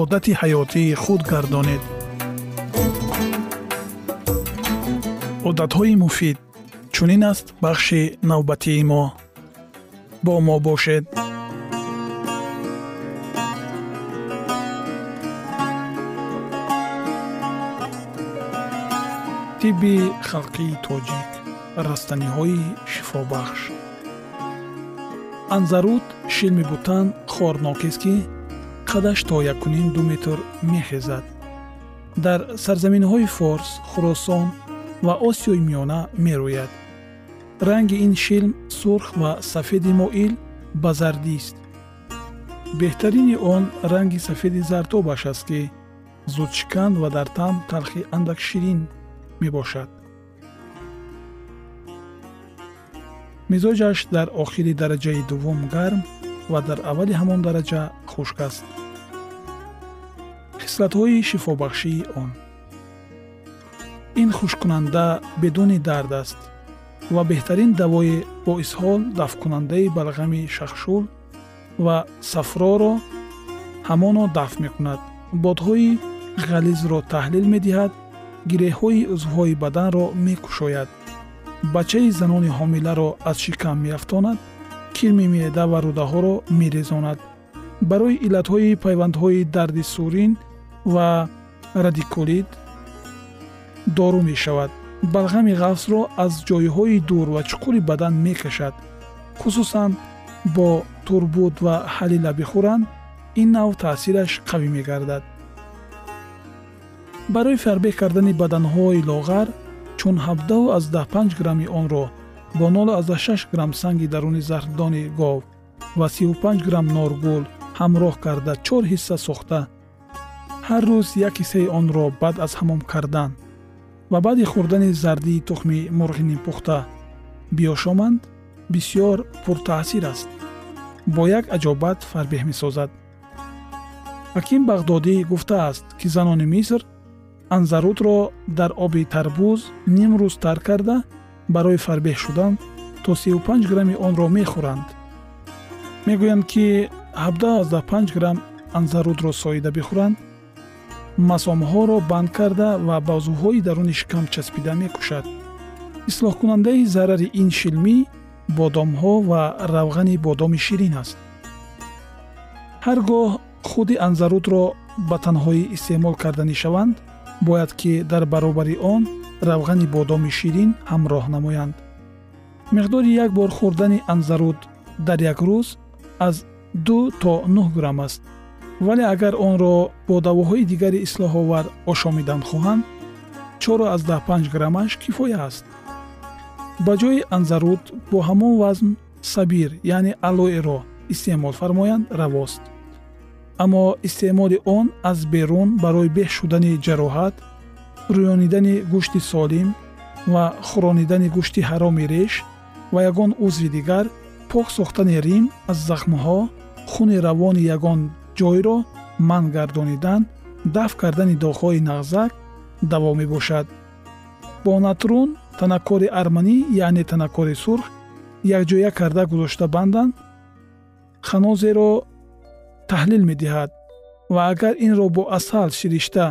одати ҳаётии худ гардонед. Одатҳои муфид чунин аст бахши навбатии мо. Бо мо бошед. Тибби халқии тоҷик растаниҳои шифобахш. Анзарут шилми бутан хорнокест ки қадаш то якуним ду метр мехезад дар сарзаминҳои форс хӯросон ва осиёи миёна мерӯяд. Ранги ин шилм сурх ва сафеди моил ба зардист беҳтарини он ранги сафеди зартобаш аст ки зудшикан ва дар таъм талхи андак ширин мебошад. Мизоҷаш дар охири дараҷаи дуввум гарм ва дар аввали ҳамон дараҷа хушк аст хислатҳои шифобахшии он. Ин хушккунанда бедуни дард аст ва беҳтарин давои боисҳол дафткунандаи балғами шахшул ва сафроро ҳамоно дафт мекунад. Бодҳои ғализро таҳлил медиҳад гиреҳҳои узвҳои баданро мекушояд. Бачаи занони ҳомиларо аз шикам меафтонад кирми меъда ва рӯдаҳоро мерезонад. Барои иллатҳои пайвандҳои дарди сурин ва радикулит дору мешавад. Балғами ғафсро аз ҷойҳои дур ва чуқури бадан мекашад. Хусусан бо турбут ва ҳалила бихӯранд ин нав таъсираш қавӣ мегардад. Барои фарбеҳ кардани баданҳои лоғар чун 17 грамми онро бо 06 грамм санги даруни заҳрдони гов ва 35 грамм норгул ҳамроҳ карда чор ҳисса сохта ҳар рӯз як ҳиссаи онро баъд аз ҳамом кардан ва баъди хӯрдани зардии тухми мурғи нимпухта биёшоманд бисьёр пуртаъсир аст. бо як аҷобат фарбеҳ месозад. ҳаким бағдодӣ гуфтааст ки занони миср анзарутро дар оби тарбуз ним рӯз тар карда барои фарбеҳ шудан то 35 грамми онро мехӯранд. мегӯянд ки 75 грамм анзарудро соида бихӯранд масомҳоро банд карда ва бозуҳои даруни шикам часпида мекушад. Ислоҳкунандаи зарари ин шилмӣ бодомҳо ва равғани бодоми ширин аст. Ҳар гоҳ худи анзарудро ба танҳоӣ истеъмол карданӣ шаванд бояд ки дар баробари он равғани бодоми ширин ҳамроҳ намоянд. Миқдори як бор хӯрдани анзаруд дар як рӯз аз ду то нӯҳ грамм аст вале агар онро бо давоҳои дигари ислоҳовар ошомидан хоҳанд чоро аз даҳпанҷ граммаш кифоя аст. Ба ҷои анзаруд бо ҳамон вазн сабир яъне алоеро истеъмол фармоянд равост. Аммо истеъмоли он аз берун барои беҳ шудани ҷароҳат рӯёнидани гӯшти солим ва хӯронидани гӯшти ҳароми реш ва ягон узви дигар пок сохтани рим аз захмҳо хуни равони ягон ҷойро манъ гардонидан дафт кардани доғҳои нағзак даво мебошад. Бо натрун танаккори арманӣ яъне танаккори сурх якҷоя карда гузошта бандан ханозеро таҳлил медиҳад. Ва агар инро бо асал ширишта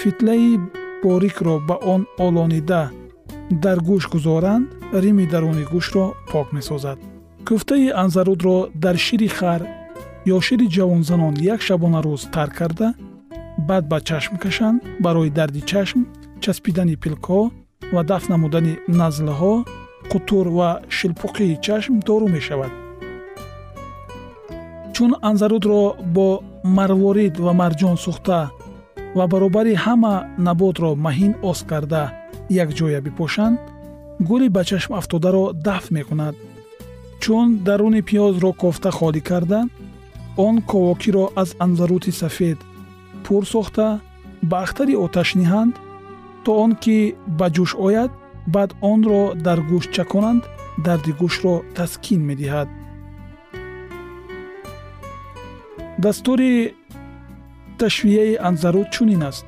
фитлаи борикро ба он олонида дар гӯш гузоранд рими даруни гӯшро пок месозад. Кӯфтаи анзарудро дар шири хар ё шири ҷавонзанон як шабонарӯз тарк карда баъд ба чашм кашанд барои дарди чашм часпидани пилкҳо ва дафт намудани назлҳо қутур ва шилпуқии чашм дору мешавад. Чун анзарудро бо марворид ва марҷон сӯхта ва баробари ҳама наботро маҳин оз карда якҷоя бипошанд гули ба чашм афтодаро дафт мекунад. Чун даруни пиёзро кофта холӣ карда он ковокиро аз анзарути сафед пур сохта ба ахтари оташ ниҳанд то он ки ба ҷӯш ояд баъд онро дар гӯшт чаконанд дарди гӯшро таскин медиҳад. Дастури ташвияи анзаруд чунин аст.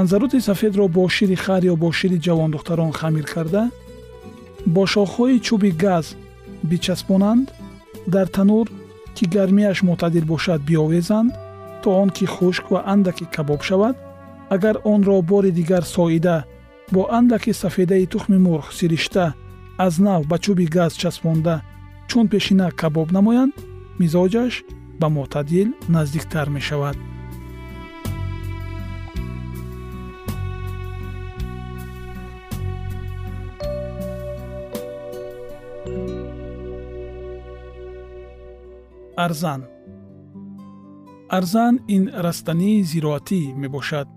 Анзарути сафедро бо шири хар ё бо шири ҷавондухтарон хамир карда бо шохҳои чӯби газ бичаспонанд дар танур ки гармияш мӯътадил бошад биовезанд то он ки хушк ва андаке кабоб шавад агар онро бори дигар соида бо андаке сафедаи тухми мурғ сиришта аз нав ба чӯби газ часпонда чун пешина кабоб намоянд мизоҷаш ба мӯътадил наздиктар мешавад арзан. Арзан ин растании зироатӣ мебошад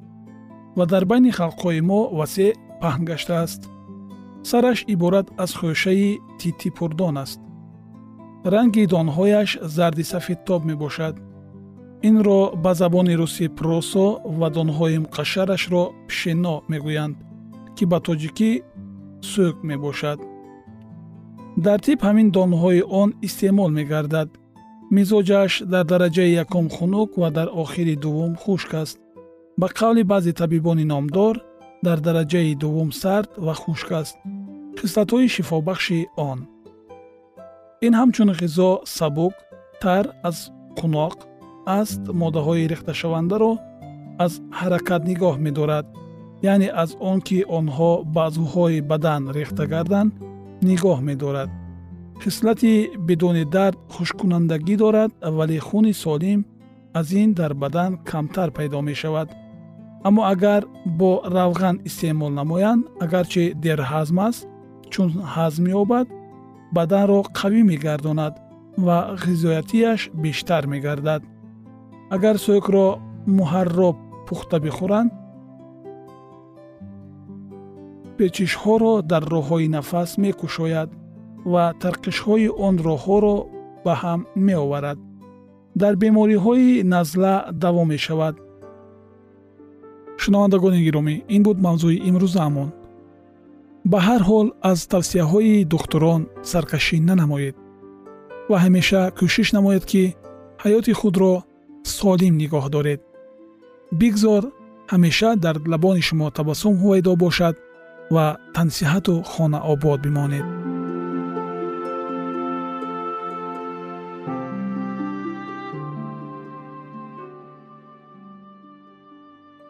ва дар байни халқҳои мо васеъ паҳн гаштааст сараш иборат аз хӯшаи титипурдон аст. Ранги донҳояш зарди сафедтоб мебошад. Инро ба забони русӣ просо ва донҳои муқашшарашро пшено мегӯянд ки ба тоҷикӣ сӯк мебошад. Дар тиб ҳамин донҳои он истеъмол мегардад мизоҷаш дар дараҷаи якум хунук ва дар охири дуввум хушк аст. Ба қавли баъзе табибони номдор дар дараҷаи дуввум сард ва хушк аст. Хислатҳои шифобахши он. Ин ҳамчун ғизо сабук тар аз қуноқ аст моддаҳои рехташавандаро аз ҳаракат нигоҳ медорад. Яъне аз он ки онҳо ба азвҳои бадан рехта гарданд нигоҳ медорад хислати бидуни дард хушккунандагӣ дорад вале хуни солим аз ин дар бадан камтар пайдо мешавад. Аммо агар бо равған истеъмол намоянд агарчи дерҳазм аст чун ҳазм ёбад баданро қавӣ мегардонад ва ғизоятияш бештар мегардад. Агар сӯкро муҳарроб пухта бихӯранд печишҳоро дар роҳҳои нафас мекушояд ва тарқишҳои он роҳҳоро ба ҳам меоварад. Дар бемориҳои назла даво мешавад. Шунавандагони гиромӣ ин буд мавзӯи имрӯзаамон ба ҳар ҳол аз тавсияҳои духтурон саркашӣ нанамоед ва ҳамеша кӯшиш намоед ки ҳаёти худро солим нигоҳ доред. Бигзор ҳамеша дар лабони шумо табассум ҳувайдо бошад ва тансиҳату хонаобод бимонед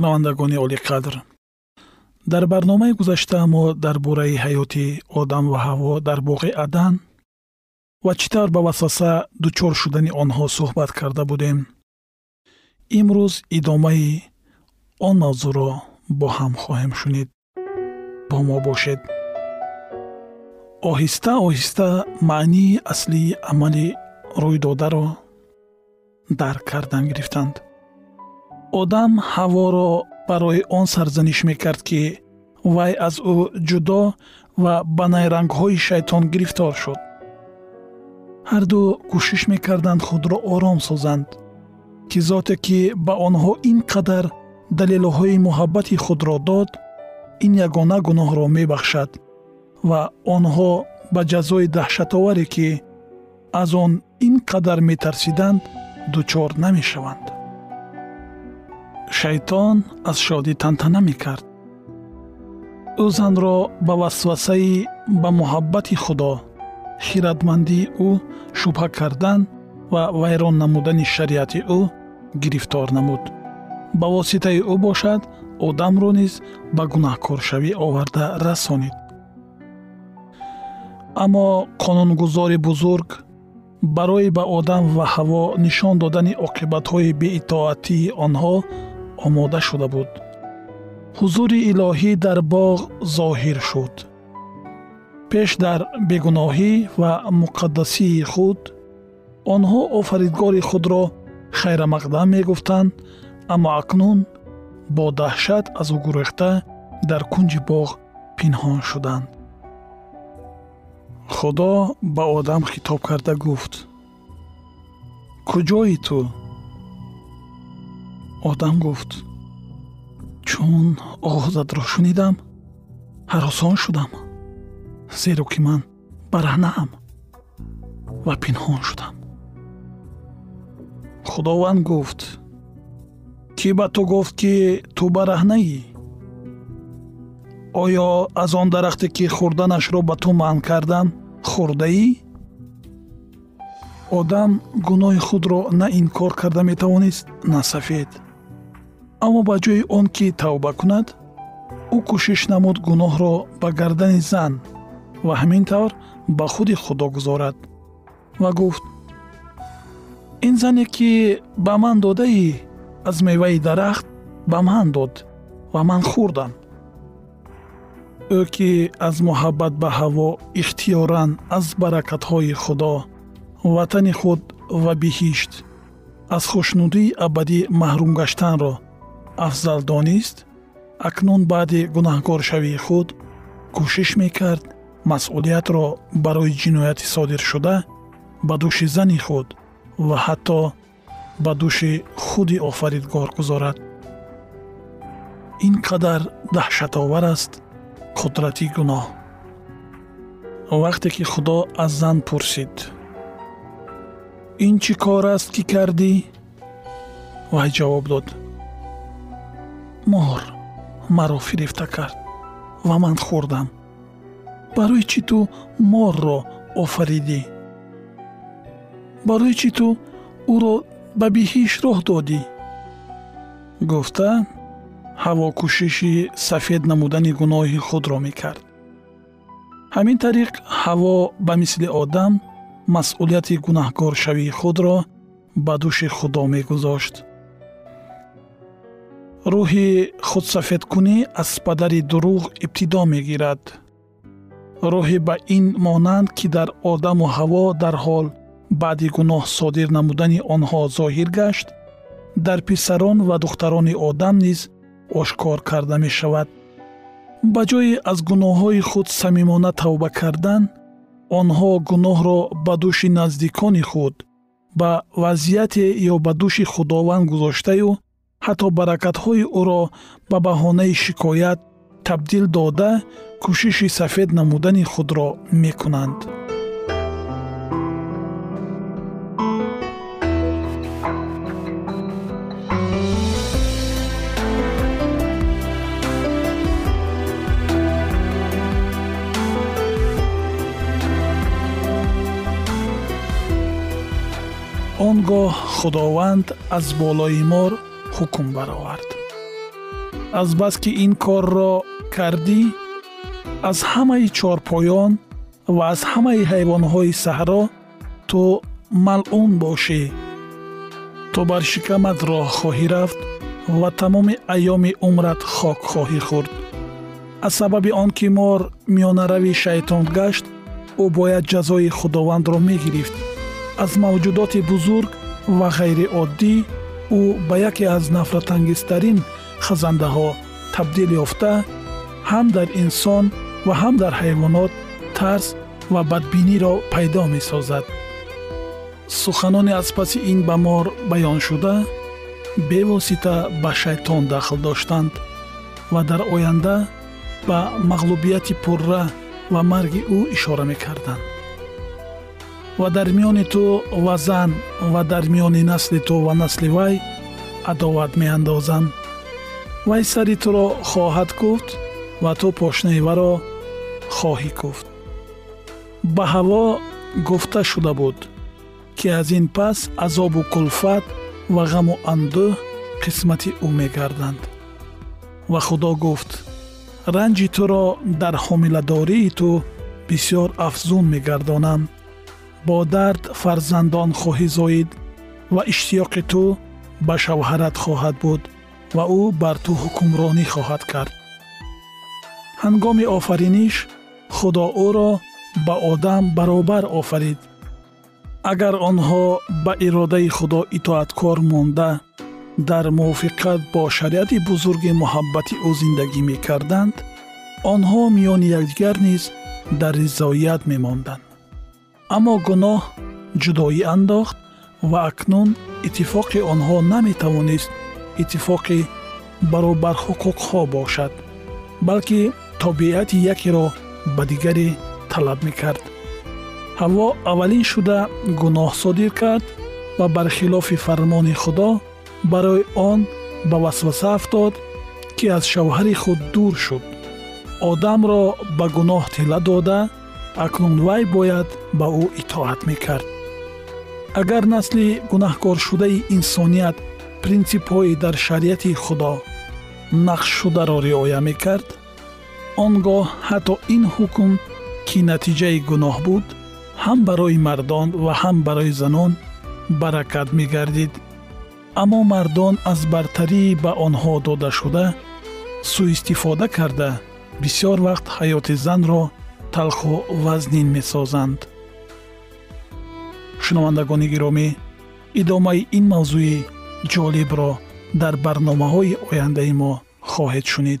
шунавандагони олиқадр дар барномаи гузашта мо дар бораи ҳаёти одам ва ҳаво дар боғи адан ва чӣ тавр ба васваса дучор шудани онҳо суҳбат карда будем. Имрӯз идомаи он мавзӯъро бо ҳам хоҳем шунид. Бо мо бошед. Оҳиста оҳиста маънии аслии амали рӯйдодаро дарк кардан гирифтанд одам ҳаворо барои он сарзаниш мекард ки вай аз ӯ ҷудо ва ба найрангҳои шайтон гирифтор шуд. Ҳарду кӯшиш мекарданд худро ором созанд ки зоте ки ба онҳо ин қадар далелҳои муҳаббати худро дод ин ягона гуноҳро мебахшад ва онҳо ба ҷазои даҳшатоваре ки аз он ин қадар метарсиданд дучор намешаванд шайтон аз шодӣ тантана мекард. Ӯ занро ба васвасаи ба муҳаббати худо хиратмандии ӯ шубҳа кардан ва вайрон намудани шариати ӯ гирифтор намуд. Ба воситаи ӯ бошад одамро низ ба гунаҳкоршавӣ оварда расонид. Аммо қонунгузори бузург барои ба одам ва ҳаво нишон додани оқибатҳои беитоатии онҳо омода шуда буд. Ҳузури илоҳӣ дар боғ зоҳир шуд. Пеш дар бегуноҳӣ ва муқаддасии худ онҳо офаридгори худро хайрамақдам мегуфтанд аммо акнун бо даҳшат аз ӯ гурехта дар кунҷи боғ пинҳон шуданд. Худо ба одам хитоб карда гуфт. Куҷои ту одам гуфт чун овозатро шунидам? ҳаросон шудам? Зеро ки ман бараҳнаам ва пинҳон шудам худованд гуфт кӣ ба ту гуфт ки ту бараҳнаӣ? Оё аз он дарахте ки хӯрданашро ба ту манъ кардам хӯрдаӣ одам гуноҳи худро на инкор карда метавонист на сафед аммо ба ҷои он ки тавба кунад ӯ кӯшиш намуд гуноҳро ба гардани зан ва ҳамин тавр ба худи худо гузорад ва гуфт ин зане ки ба ман додаӣ аз меваи дарахт ба ман дод ва ман хӯрдам. Ӯ ки аз муҳаббат ба ҳаво ихтиёран аз баракатҳои худо ватани худ ва биҳишт аз хушнудии абадӣ маҳрум гаштанро афзал донист акнун баъди гунаҳкоршавии худ кӯшиш мекард масъулиятро барои ҷинояти содиршуда ба дӯши зани худ ва ҳатто ба дӯши худи офаридгор гузорад. ин қадар даҳшатовар аст қудрати гуноҳ. вақте ки худо аз зан пурсид. ин чӣ кор аст ки кардӣ? вай ҷавоб дод мор маро фирифта кард ва ман хӯрдам. Барои чӣ ту морро офаридӣ? Барои чӣ ту ӯро ба биҳиш роҳ додӣ? Гуфта ҳаво кӯшиши сафед намудани гуноҳи худро мекард. Ҳамин тариқ ҳаво ба мисли одам масъулияти гунаҳкоршавии худро ба дӯши худо мегузошт рӯҳи худсафедкунӣ аз падари дурӯғ ибтидо мегирад. Роҳе ба ин монанд ки дар одаму ҳаво дар ҳол баъди гуноҳ содир намудани онҳо зоҳир гашт дар писарон ва духтарони одам низ ошкор карда мешавад. Ба ҷое аз гуноҳҳои худ самимона тавба кардан онҳо гуноҳро ба дӯши наздикони худ ба вазъияте ё ба дӯши худованд гузоштаю ҳатто баракатҳои ӯро ба баҳонаи шикоят табдил дода кӯшиши сафед намудани худро мекунанд. Он гоҳ худованд аз болои мор ҳукм баровард. Азбаски ин корро кардӣ аз ҳамаи чорпоён ва аз ҳамаи ҳайвонҳои саҳро ту малъун бошӣ. То бар шикамат роҳ хоҳӣ рафт ва тамоми айёми умрат хок хоҳӣ хӯрд. Аз сабаби он ки мор миёнарави шайтон гашт ӯ бояд ҷазои худовандро мегирифт. Аз мавҷудоти бузург ва ғайриоддӣ ӯ ба яке аз нафратангезтарин хазандаҳо табдил ёфта ҳам дар инсон ва ҳам дар ҳайвонот тарс ва бадбиниро пайдо месозад. Суханоне аз паси ин ба мор баён шуда бевосита ба шайтон дахл доштанд ва дар оянда ба мағлубияти пурра ва марги ӯ ишора мекарданд ва дар миёни ту ва зан ва дар миёни насли ту ва насли вай адоват меандозанд. Вай сари туро хоҳад куфт ва ту пошнаи варо хоҳӣ куфт ба ҳаво гуфта шуда буд ки аз ин пас азобу кулфат ва ғаму андӯҳ қисмати ӯ мегарданд. Ва худо гуфт ранҷи туро дар ҳомиладории ту бисьёр афзун мегардонам бо дард фарзандон хоҳӣ зоид ва иштиёқи ту ба шавҳарат хоҳад буд ва ӯ бар ту ҳукмронӣ хоҳад кард. ҳангоми офариниш худо ӯро ба одам баробар офарид. Агар онҳо ба иродаи худо итоаткор монда дар мувофиқат бо шариати бузурги муҳаббати ӯ зиндагӣ мекарданд онҳо миёни якдигар низ дар ризоят мемонданд аммо гуноҳ ҷудоӣ андохт ва акнун иттифоқи онҳо наметавонист иттифоқи баробарҳуқуқҳо бошад балки тобиати якеро ба дигаре талаб мекард. Ҳаво аввалин шуда гуноҳ содир кард ва бархилофи фармони худо барои он ба васваса афтод ки аз шавҳари худ дур шуд. Одамро ба гуноҳ тила дода акнун вай бояд ба ӯ итоат мекард. Агар насли гунаҳкоршудаи инсоният принсипҳои дар шариати худо нақшшударо риоя мекард он гоҳ ҳатто ин ҳукм ки натиҷаи гуноҳ буд ҳам барои мардон ва ҳам барои занон баракат мегардид. Аммо мардон аз бартарии ба онҳо додашуда сӯистифода карда бисьёр вақт ҳаёти занро талху вазнин месозанд. Шунавандагони гиромӣ идомаи ин мавзӯи ҷолибро дар барномаҳои ояндаи мо хоҳед шунид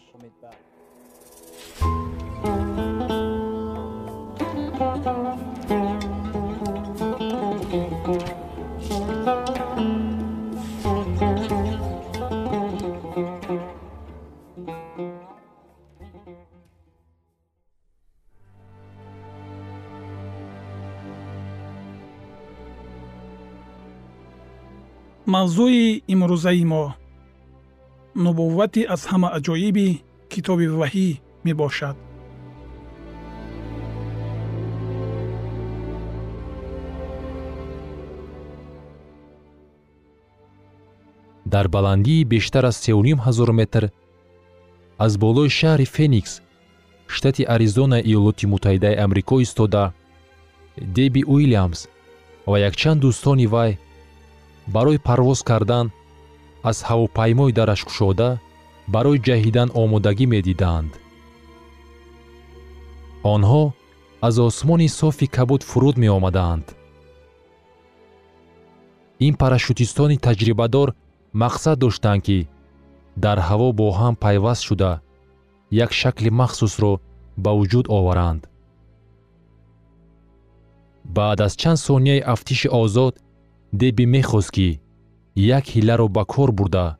мавзӯи имрӯзаи мо. Нубуввати аз ҳама аҷоиби китоби ваҳӣ мебошад. Дар баландии бештар аз сеюним ҳазор метр аз болои шаҳри феникс штати аризона иёлоти муттаҳидаи амрико истода деби уилямс ва якчанд дӯстони вай барои парвоз кардан аз ҳавопаймои дараш кушода барои ҷаҳидан омодагӣ медиданд. Онҳо аз осмони софи кабуд фуруд меомаданд. Ин парашютистони таҷрибадор мақсад доштанд ки дар ҳаво бо ҳам пайваст шуда як шакли махсусро ба вуҷуд оваранд. Баъд аз чанд сонияи афтиши озод деби мехост ки як ҳиларо ба кор бурда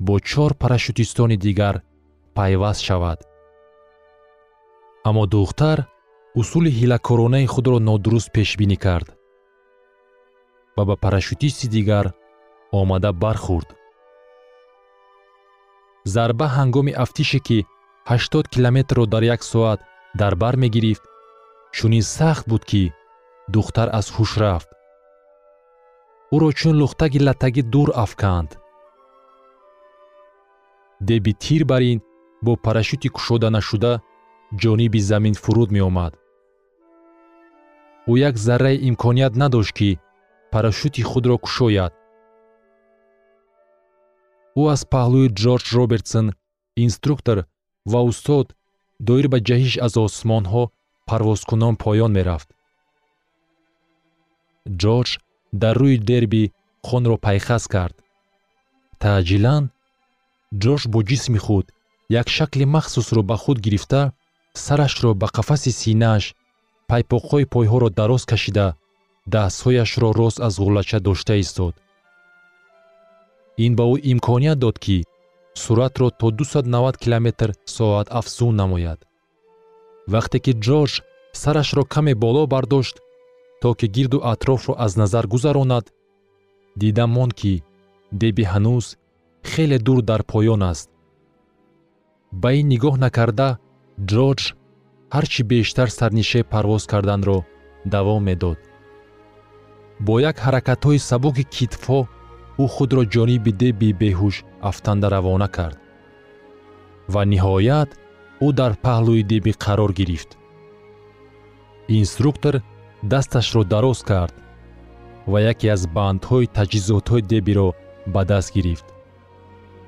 бо чор парашютистони дигар пайваст шавад. Аммо духтар усули ҳилакоронаи худро нодуруст пешбинӣ кард ва ба парашютисти дигар омада бархӯрд. Зарба ҳангоми афтише ки 80 километрро дар як соат дар бар мегирифт чунин сахт буд ки духтар аз ҳуш рафт ӯро чун лухтаги латтагӣ дур афканд. Деби тир бар ин бо парашюти кушоданашуда ҷониби замин фуруд меомад. Ӯ як зарраи имконият надошт ки парашюти худро кушояд. Ӯ аз паҳлӯи ҷорҷ робертсон инструктор ва устод доир ба ҷаҳиш аз осмонҳо парвозкунон поён мерафт. Ҷорҷ дар рӯи дерби хунро пайхас кард. Таъҷилан ҷош бо ҷисми худ як шакли махсусро ба худ гирифта сарашро ба қафаси синааш пайпоқҳои пойҳоро дароз кашида дастҳояшро рост аз ғуллача дошта истод. Ин ба ӯ имконият дод ки суръатро то 290 километр соат афзун намояд. Вақте ки ҷорҷ сарашро каме боло бардошт то ки гирду атрофро аз назар гузаронад дидам монд ки деби ҳанӯз хеле дур дар поён аст. Ба ин нигоҳ накарда ҷорҷ ҳар чӣ бештар сарнишеб парвоз карданро давом медод. Бо як ҳаракатҳои сабуки китфҳо ӯ худро ҷониби деби беҳуш афтанда равона кард. Ва ниҳоят ӯ дар паҳлӯи деби қарор гирифт. Инструктор дасташро дароз кард ва яке аз бандҳои таҷҳизотҳои дебиро ба даст гирифт.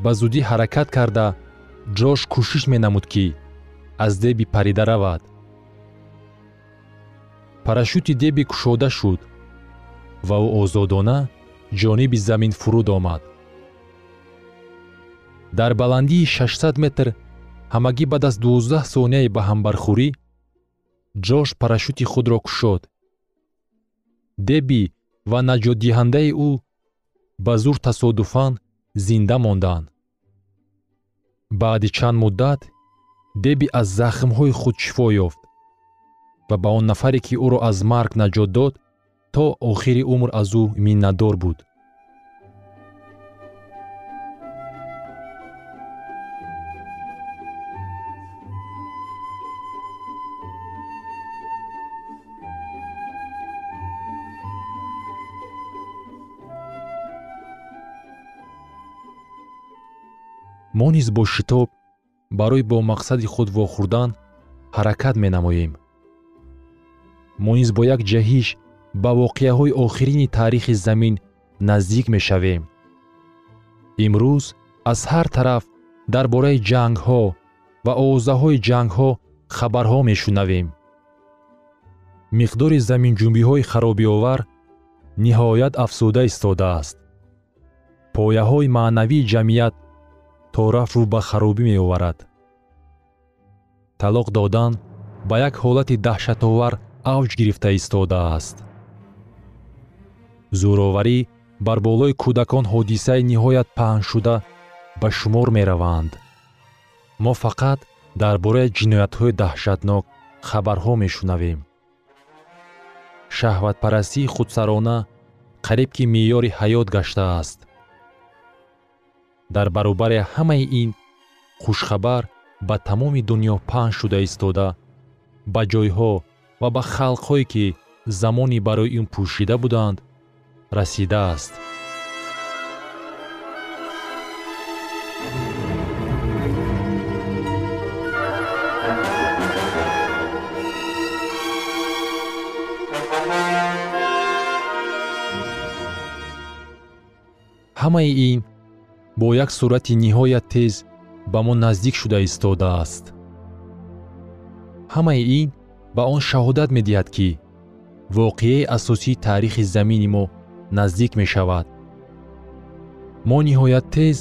Ба зудӣ ҳаракат карда ҷош кӯшиш менамуд ки аз деби парида равад. Парашюти деби кушода шуд ва ӯ озодона ҷониби замин фуруд омад. Дар баландии 600 метр ҳамагӣ баъд аз 12 сонияи ба ҳамбархӯрӣ ҷош парашюти худро кушод деби ва наҷотдиҳандаи ӯ ба зур тасодуфан зинда монданд. Баъди чанд муддат деби аз захмҳои худ шифо ёфт ва ба он нафаре ки ӯро аз марг наҷот дод то охири умр аз ӯ миннатдор буд мо низ бо шитоб барои бо мақсади худ вохӯрдан ҳаракат менамоем. Мо низ бо як ҷаҳиш ба воқеаҳои охирини таърихи замин наздик мешавем. Имрӯз аз ҳар тараф дар бораи ҷангҳо ва овозаҳои ҷангҳо хабарҳо мешунавем. Миқдори заминҷунбиҳои харобиовар ниҳоят афзуда истодааст пояҳои маънавии ҷамъият то рафт рӯ ба харобӣ меоварад. Талоқ додан ба як ҳолати даҳшатовар авҷ гирифта истодааст зӯроварӣ бар болои кӯдакон ҳодисаи ниҳоят паҳншуда ба шумор мераванд. Мо фақат дар бораи ҷиноятҳои даҳшатнок хабарҳо мешунавем. Шаҳватпарастии худсарона қариб ки меъёри ҳаёт гаштааст дар баробари ҳамаи ин хушхабар ба тамоми дунё паҳн шуда истода. Ба ҷойҳо ва ба халқҳое ки замони барои ин пӯшида буданд расидааст. Ҳамаи ин бо як суръати ниҳоят тез ба мо наздик шуда истодааст ҳамаи ин ба он шаҳодат медиҳад ки воқеаи асосии таърихи замини мо наздик мешавад. Мо ниҳоят тез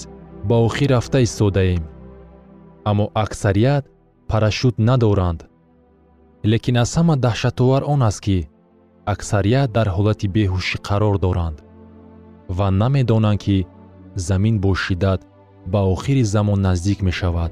ба охир рафта истодаем аммо аксарият парашют надоранд. Лекин аз ҳама даҳшатовар он аст ки аксарият дар ҳолати беҳушӣ қарор доранд ва намедонанд ки замин бо шиддат ба охири замон наздик мешавад